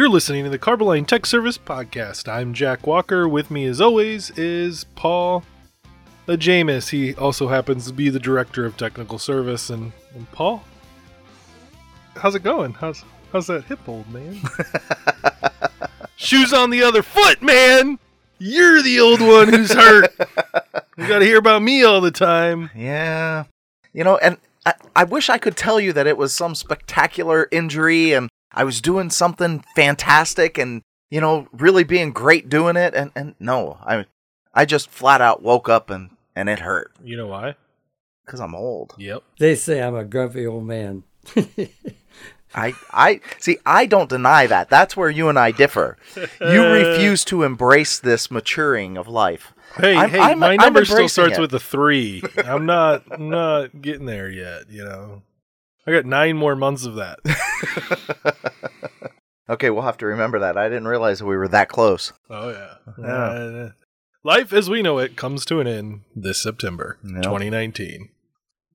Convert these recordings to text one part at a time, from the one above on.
You're listening to the Carboline Tech Service Podcast. I'm Jack Walker. With me, as always, is Paul James. He also happens to be the director of technical service. And, and Paul, how's it going? How's how's that hip, old man? Shoes on the other foot, man. You're the old one who's hurt. you got to hear about me all the time. Yeah. You know, and I, I wish I could tell you that it was some spectacular injury and I was doing something fantastic and, you know, really being great doing it. And, and no, I, I just flat out woke up and, and it hurt You know why? because I'm old. Yep. They say I'm a grumpy old man. I, I see. I don't deny that. That's where you and I differ. You refuse to embrace this maturing of life. Hey, I'm- hey, I'm- my I'm number still starts it. with a three. I'm not I'm not getting there yet, you know. I got nine more months of that. Okay, we'll have to remember that. I didn't realize we were that close. Oh yeah. Yeah. Uh, life as we know it comes to an end this September, Yep. 2019.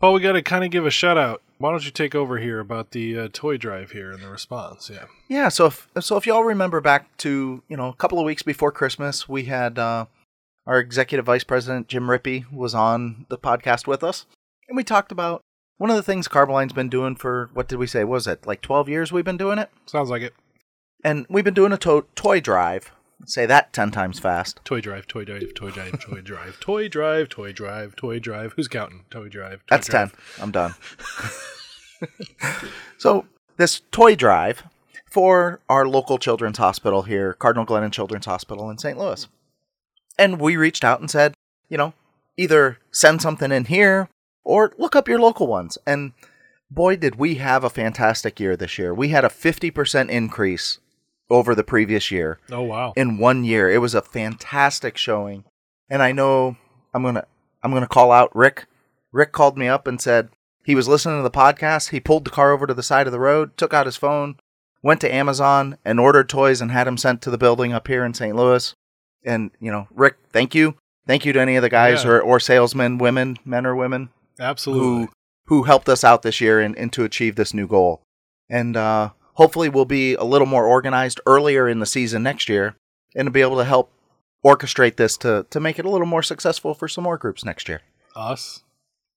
Paul, we got to kind of give a shout out. Why don't you take over here about the uh, toy drive here and the response? Yeah. Yeah, so if so if y'all remember back to, you know, a couple of weeks before Christmas, we had uh our executive vice president Jim Rippey was on the podcast with us, and we talked about one of the things Carboline's been doing for what did we say? What was it like 12 years we've been doing it? Sounds like it. And we've been doing a to- toy drive. Say that 10 times fast. Toy drive, toy drive, toy drive, toy drive, toy drive, toy drive, toy drive. Who's counting? Toy drive. Toy That's drive. 10. I'm done. so, this toy drive for our local children's hospital here, Cardinal Glennon Children's Hospital in St. Louis. And we reached out and said, you know, either send something in here or look up your local ones. And boy, did we have a fantastic year this year. We had a 50% increase over the previous year Oh wow. in one year. It was a fantastic showing. And I know I'm going to I'm going to call out Rick. Rick called me up and said he was listening to the podcast. He pulled the car over to the side of the road, took out his phone, went to Amazon and ordered toys and had them sent to the building up here in St. Louis. And, you know, Rick, thank you. Thank you to any of the guys Yeah. or, or salesmen, women, men or women Absolutely. who who helped us out this year and, and to achieve this new goal. And uh, hopefully we'll be a little more organized earlier in the season next year and to be able to help orchestrate this to, to make it a little more successful for some more groups next year. Us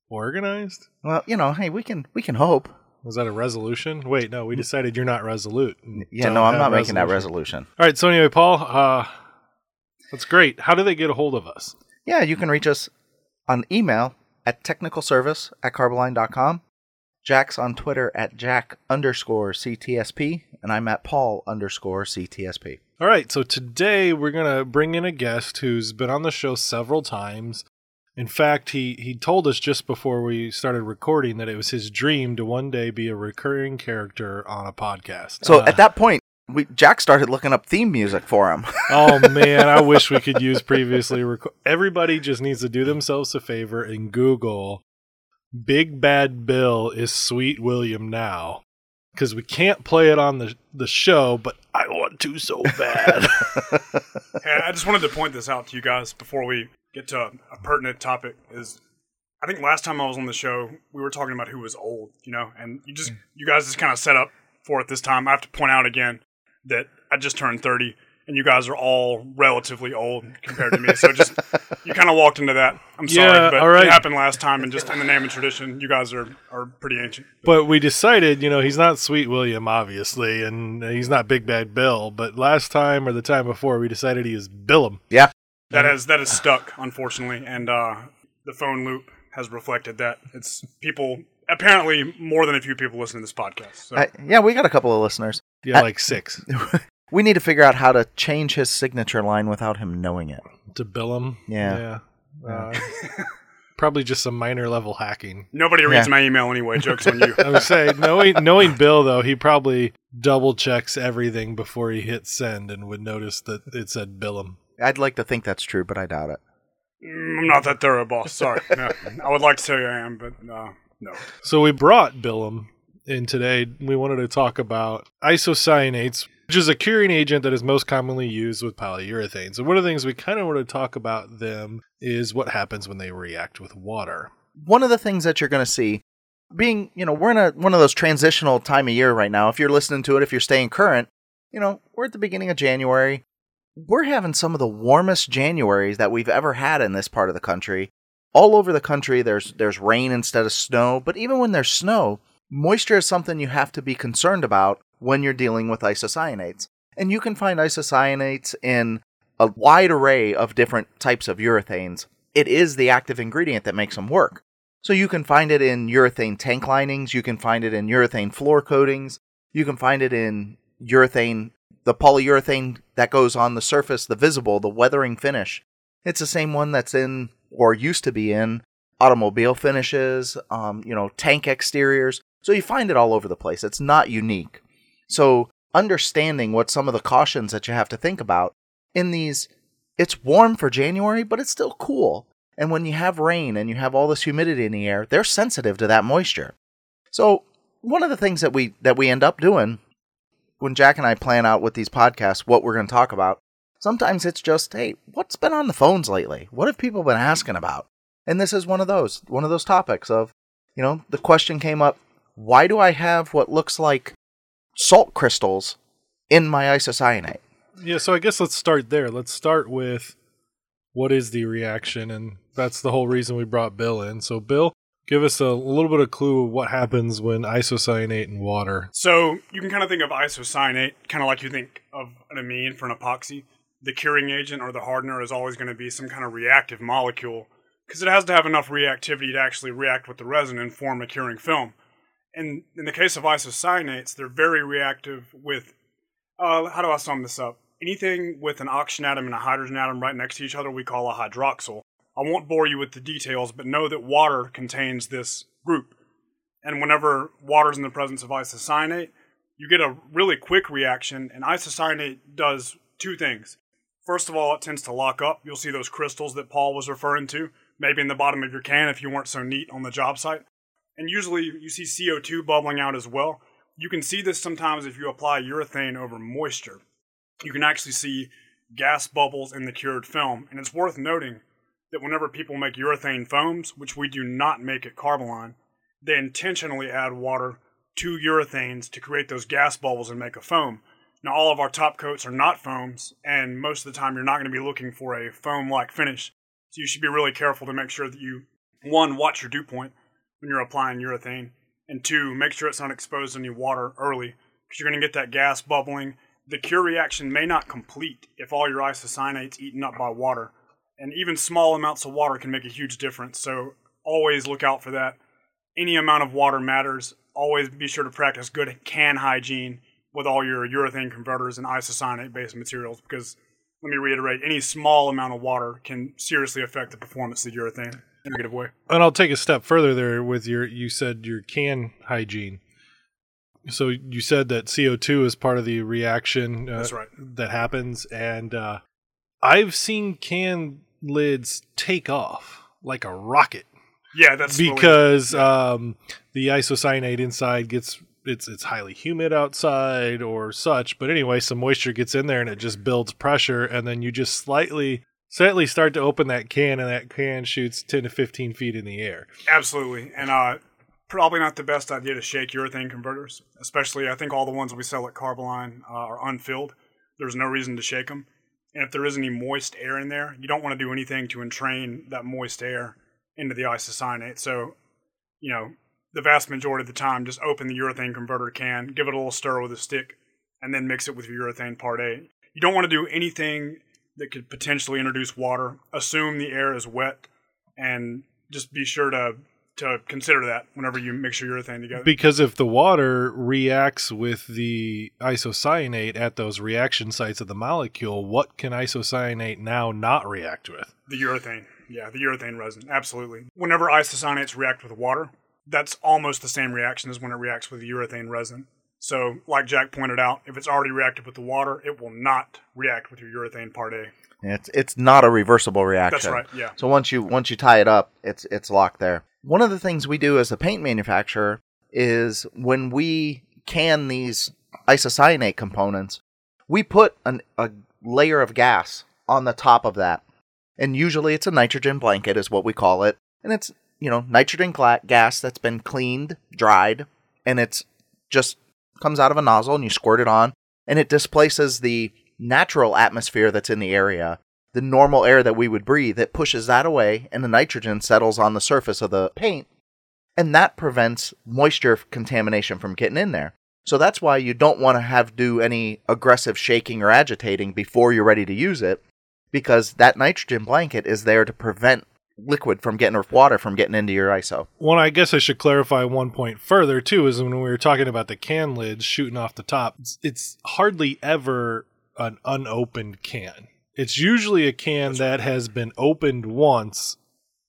organized? Well, you know, hey, we can we can hope. Was that a resolution? Wait, no, we decided you're not resolute. Yeah, no, I'm not making that resolution. resolution. All right, so anyway, Paul, uh, that's great. How do they get a hold of us? Yeah, you can reach us on email at technicalservice at carboline.com. Jack's on Twitter at Jack underscore CTSP, and I'm at Paul underscore CTSP. All right, so today we're gonna bring in a guest who's been on the show several times. In fact, he he told us just before we started recording that it was his dream to one day be a recurring character on a podcast. So Uh, at that point, we Jack started looking up theme music for him. oh man, I wish we could use previously. Reco- Everybody just needs to do themselves a favor and Google "Big Bad Bill is Sweet William now," because we can't play it on the the show, but I want to so bad. Hey, I just wanted to point this out to you guys before we get to a pertinent topic. Is I think last time I was on the show, we were talking about who was old, you know, and you just mm. you guys just kind of set up for it this time. I have to point out again that I just turned thirty, and you guys are all relatively old compared to me. So just you kind of walked into that. I'm sorry, Yeah, but all right. it happened last time, and just in the name and tradition, you guys are are pretty ancient. But we decided, you know, he's not Sweet William, obviously, and he's not Big Bad Bill. But last time or the time before, we decided he is Billum. yeah. That has that is stuck, unfortunately, and uh, the phone loop has reflected that. It's people apparently more than a few people listen to this podcast. So I, yeah, we got a couple of listeners. Yeah, I- like six. We need to figure out how to change his signature line without him knowing it. To Billum. Yeah. Yeah. Uh, probably just some minor level hacking. nobody reads Yeah. my email anyway. Jokes on you. I would say, knowing, knowing Bill, though, he probably double checks everything before he hits send and would notice that it said Billum. I'd like to think that's true, but I doubt it. Mm, I'm not that thorough, boss. Sorry. No, I would like to say I am, but uh, no. So we brought Billum in today. We wanted to talk about isocyanates, which is a curing agent that is most commonly used with polyurethanes. So one of the things we kind of want to talk about them is what happens when they react with water. One of the things that you're going to see, being, you know, we're in a, one of those transitional time of year right now. If you're listening to it, if you're staying current, you know, we're at the beginning of January. We're having some of the warmest Januaries that we've ever had in this part of the country. All over the country there's there's rain instead of snow, but even when there's snow, moisture is something you have to be concerned about when you're dealing with isocyanates. And you can find isocyanates in a wide array of different types of urethanes. It is the active ingredient that makes them work. So you can find it in urethane tank linings, you can find it in urethane floor coatings, you can find it in urethane, the polyurethane that goes on the surface, the visible, the weathering finish. It's the same one that's in, or used to be in, automobile finishes, um, you know, tank exteriors. So you find it all over the place. It's not unique. So understanding what some of the cautions that you have to think about in these, it's warm for January, but it's still cool. And when you have rain and you have all this humidity in the air, they're sensitive to that moisture. So one of the things that we that we end up doing when Jack and I plan out with these podcasts what we're going to talk about, sometimes it's just, hey, what's been on the phones lately? What have people been asking about? And this is one of those, one of those topics of, you know, the question came up, why do I have what looks like salt crystals in my isocyanate? Yeah, so I guess let's start there. Let's start with what is the reaction, and that's the whole reason we brought Bill in. So, Bill, give us a, little bit of clue of what happens when isocyanate and water. So you can kind of think of isocyanate, kind of like you think of an amine for an epoxy. The curing agent or the hardener is always going to be some kind of reactive molecule because it has to have enough reactivity to actually react with the resin and form a curing film. And in the case of isocyanates, they're very reactive with, uh, how do I sum this up? Anything with an oxygen atom and a hydrogen atom right next to each other, we call a hydroxyl. I won't bore you with the details, but know that water contains this group. And whenever water's in the presence of isocyanate, you get a really quick reaction, and isocyanate does two things. First of all, it tends to lock up. You'll see those crystals that Paul was referring to, maybe in the bottom of your can if you weren't so neat on the job site. And usually you see CO2 bubbling out as well. You can see this sometimes if you apply urethane over moisture. You can actually see gas bubbles in the cured film. And it's worth noting that whenever people make urethane foams, which we do not make at Carboline, they intentionally add water to urethanes to create those gas bubbles and make a foam. Now, all of our top coats are not foams, and most of the time you're not going to be looking for a foam like finish. So you should be really careful to make sure that you, one, watch your dew point when you're applying urethane, and two, make sure it's not exposed to any water early because you're going to get that gas bubbling. The cure reaction may not complete if all your isocyanate's eaten up by water and even small amounts of water can make a huge difference. So always look out for that. Any amount of water matters. Always be sure to practice good can hygiene with all your urethane converters and isocyanate based materials because let me reiterate any small amount of water can seriously affect the performance of the urethane negative way. And I'll take a step further there with your you said your can hygiene. So you said that CO2 is part of the reaction uh, That's right. that happens and uh, I've seen can lids take off like a rocket Yeah, that's because um, the isocyanate inside gets it's it's highly humid outside or such. But anyway, some moisture gets in there and it just builds pressure, and then you just slightly slightly start to open that can, and that can shoots ten to fifteen feet in the air. absolutely, and uh, probably not the best idea to shake urethane converters, especially I think all the ones we sell at Carboline uh, are unfilled. There's no reason to shake them. And if there is any moist air in there, you don't want to do anything to entrain that moist air into the isocyanate. So, you know, the vast majority of the time, just open the urethane converter can, give it a little stir with a stick, and then mix it with your urethane part A. You don't want to do anything that could potentially introduce water. Assume the air is wet, and just be sure to to consider that whenever you mix your urethane together. Because if the water reacts with the isocyanate at those reaction sites of the molecule, what can isocyanate now not react with? The urethane. Yeah, the urethane resin. Absolutely. Whenever isocyanates react with water, that's almost the same reaction as when it reacts with the urethane resin. So, like Jack pointed out, if it's already reacted with the water, it will not react with your urethane part A. It's it's not a reversible reaction. That's right, yeah. So once you once you tie it up, it's it's locked there. One of the things we do as a paint manufacturer is when we can these isocyanate components, we put an, a layer of gas on the top of that. And usually it's a nitrogen blanket is what we call it. And it's, you know, nitrogen gas that's been cleaned, dried, and it's just comes out of a nozzle and you squirt it on. and it displaces the natural atmosphere that's in the area, the normal air that we would breathe. It pushes that away, and the nitrogen settles on the surface of the paint, and that prevents moisture contamination from getting in there. So that's why you don't want to have do any aggressive shaking or agitating before you're ready to use it, because that nitrogen blanket is there to prevent liquid from getting or water from getting into your ISO. Well, I guess I should clarify one point further too. Is when we were talking about the can lids shooting off the top, it's, it's hardly ever an unopened can. It's usually a can that has been opened once,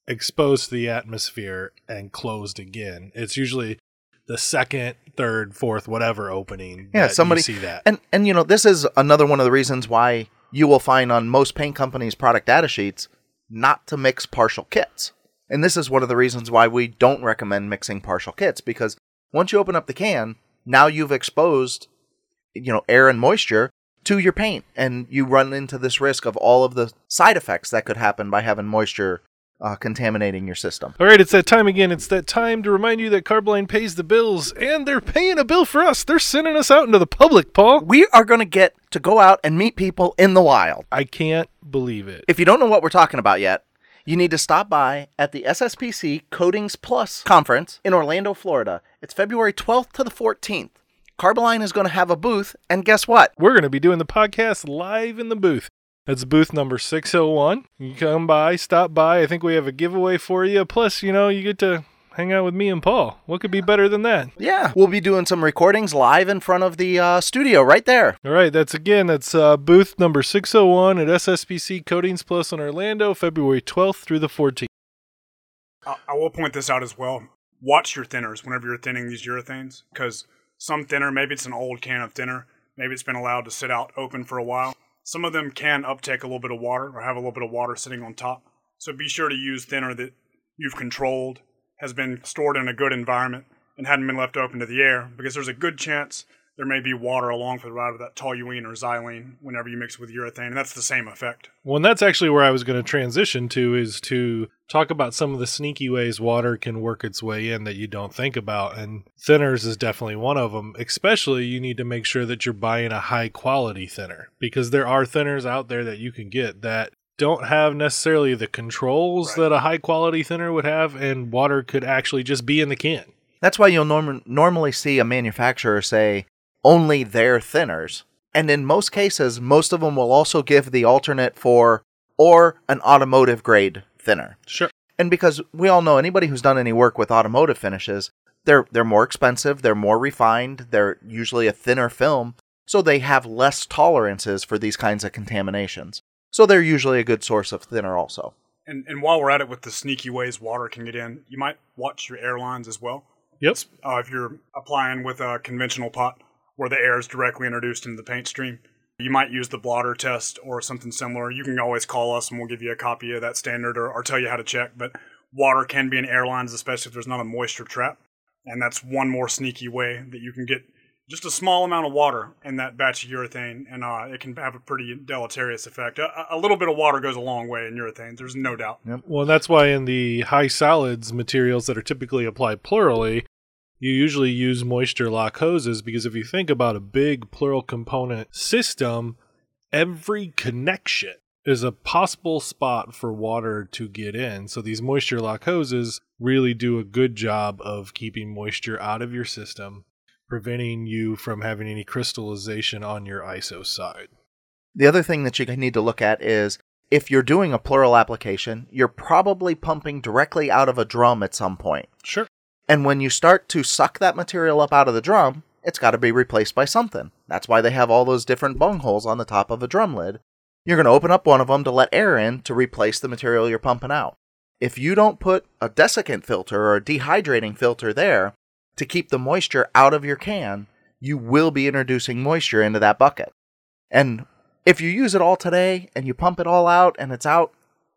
exposed to the atmosphere, and closed again. It's usually the second, third, fourth, whatever opening. Yeah, somebody you see that. And and you know, this is another one of the reasons why you will find on most paint companies' product data sheets not to mix partial kits. And this is one of the reasons why we don't recommend mixing partial kits because once you open up the can, now you've exposed you know, air and moisture to your paint and you run into this risk of all of the side effects that could happen by having moisture uh, contaminating your system. All right, it's that time again. It's that time to remind you that Carboline pays the bills, and they're paying a bill for us. They're sending us out into the public, Paul. We are going to get to go out and meet people in the wild. I can't believe it. If you don't know what we're talking about yet, you need to stop by at the SSPC Coatings Plus conference in Orlando, Florida. It's February 12th to the 14th. Carboline is going to have a booth, and guess what? We're going to be doing the podcast live in the booth. That's booth number 601. You come by, stop by. I think we have a giveaway for you. Plus, you know, you get to hang out with me and Paul. What could be better than that? Yeah, we'll be doing some recordings live in front of the uh, studio right there. All right, that's again, that's uh, booth number 601 at SSPC Coatings Plus in Orlando, February 12th through the 14th. I, I will point this out as well. Watch your thinners whenever you're thinning these urethanes, because some thinner, maybe it's an old can of thinner, maybe it's been allowed to sit out open for a while. Some of them can uptake a little bit of water or have a little bit of water sitting on top. So be sure to use thinner that you've controlled, has been stored in a good environment, and hadn't been left open to the air, because there's a good chance there may be water along for the ride of that toluene or xylene whenever you mix it with urethane, and that's the same effect. Well, and that's actually where I was going to transition to is to talk about some of the sneaky ways water can work its way in that you don't think about. And thinners is definitely one of them. Especially, you need to make sure that you're buying a high quality thinner because there are thinners out there that you can get that don't have necessarily the controls Right. that a high quality thinner would have, and water could actually just be in the can. That's why you'll norm- normally see a manufacturer say only their thinners. And in most cases, most of them will also give the alternate for or an automotive grade thinner. Sure. And because we all know anybody who's done any work with automotive finishes, they're they're more expensive, they're more refined, they're usually a thinner film, so they have less tolerances for these kinds of contaminations. So they're usually a good source of thinner also. And, and while we're at it with the sneaky ways water can get in, you might watch your airlines as well. Yep. Uh, if you're applying with a conventional pot where the air is directly introduced into the paint stream, you might use the blotter test or something similar. You can always call us and we'll give you a copy of that standard or, or tell you how to check. But water can be in airlines, especially if there's not a moisture trap. And that's one more sneaky way that you can get just a small amount of water in that batch of urethane, and uh, it can have a pretty deleterious effect. A, a little bit of water goes a long way in urethane, there's no doubt. Well, that's why in the high solids materials that are typically applied plurally, you usually use moisture lock hoses because if you think about a big plural component system, every connection is a possible spot for water to get in. So these moisture lock hoses really do a good job of keeping moisture out of your system, preventing you from having any crystallization on your ISO side. The other thing that you need to look at is if you're doing a plural application, you're probably pumping directly out of a drum at some point. Sure. And when you start to suck that material up out of the drum, it's got to be replaced by something. That's why they have all those different bung holes on the top of a drum lid. You're going to open up one of them to let air in to replace the material you're pumping out. If you don't put a desiccant filter or a dehydrating filter there to keep the moisture out of your can, you will be introducing moisture into that bucket. And if you use it all today and you pump it all out and it's out,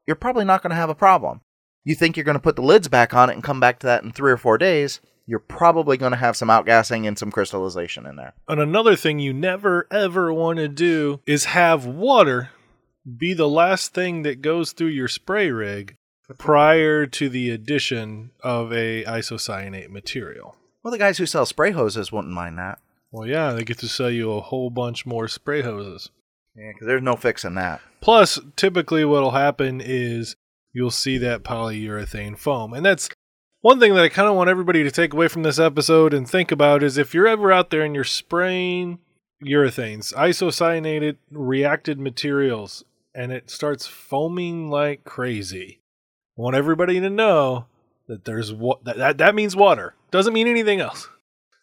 you're probably not going to have a problem. You think you're going to put the lids back on it and come back to that in three or four days, you're probably going to have some outgassing and some crystallization in there. And another thing you never ever want to do is have water be the last thing that goes through your spray rig prior to the addition of a isocyanate material. Well, the guys who sell spray hoses wouldn't mind that. Well, yeah, they get to sell you a whole bunch more spray hoses. Yeah, because there's no fixing that. Plus, typically what'll happen is you'll see that polyurethane foam. And that's one thing that I kind of want everybody to take away from this episode and think about is if you're ever out there and you're spraying urethanes, isocyanated reacted materials, and it starts foaming like crazy. I want everybody to know that there's what that, that that means water. Doesn't mean anything else.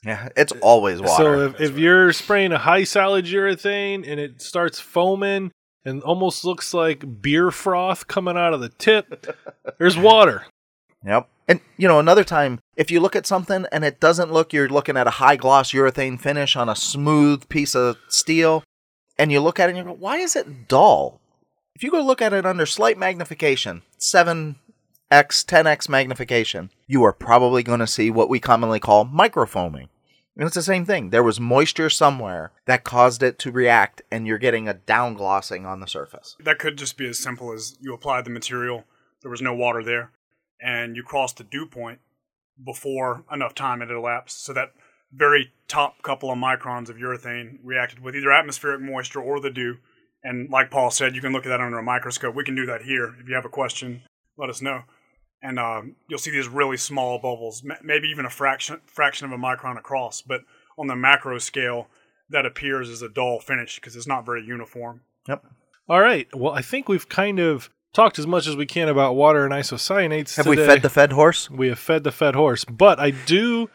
Yeah, it's always water. So if, if you're spraying a high solid urethane and it starts foaming and almost looks like beer froth coming out of the tip, there's water. Yep. And you know, another time, if you look at something and it doesn't look you're looking at a high gloss urethane finish on a smooth piece of steel, and you look at it and you go, why is it dull? If you go look at it under slight magnification, 7x, 10x magnification, you are probably going to see what we commonly call microfoaming. And it's the same thing. There was moisture somewhere that caused it to react, and you're getting a down glossing on the surface. That could just be as simple as you applied the material, there was no water there, and you crossed the dew point before enough time had elapsed. So that very top couple of microns of urethane reacted with either atmospheric moisture or the dew. And like Paul said, you can look at that under a microscope. We can do that here. If you have a question, let us know. And um, you'll see these really small bubbles, m- maybe even a fraction fraction of a micron across. But on the macro scale, that appears as a dull finish because it's not very uniform. Yep. All right. Well, I think we've kind of talked as much as we can about water and isocyanates. Have we fed the fed horse? We have fed the fed horse, but I do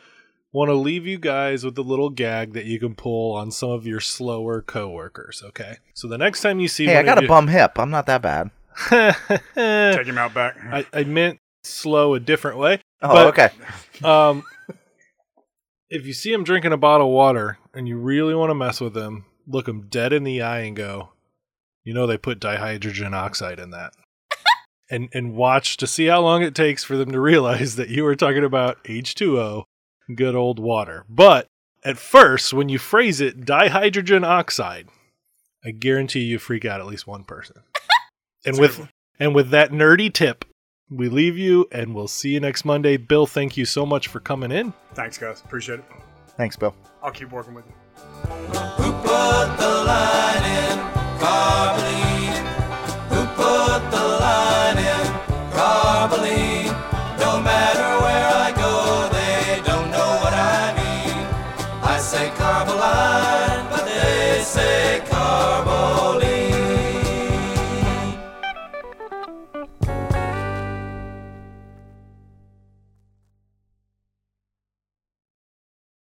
want to leave you guys with a little gag that you can pull on some of your slower coworkers. Okay, so the next time you see, Hey, I got of a bum hip. I'm not that bad. Take him out back. I, I meant slow a different way. Oh, But- okay. Um, if you see him drinking a bottle of water and you really want to mess with him, look him dead in the eye and go, "You know they put dihydrogen oxide in that." And, and watch to see how long it takes for them to realize that you were talking about H2O, good old water. But at first, when you phrase it dihydrogen oxide, I guarantee you freak out at least one person. and with and with that nerdy tip, we leave you and we'll see you next Monday. Bill, thank you so much for coming in. Thanks, guys. Appreciate it. Thanks, Bill. I'll keep working with you.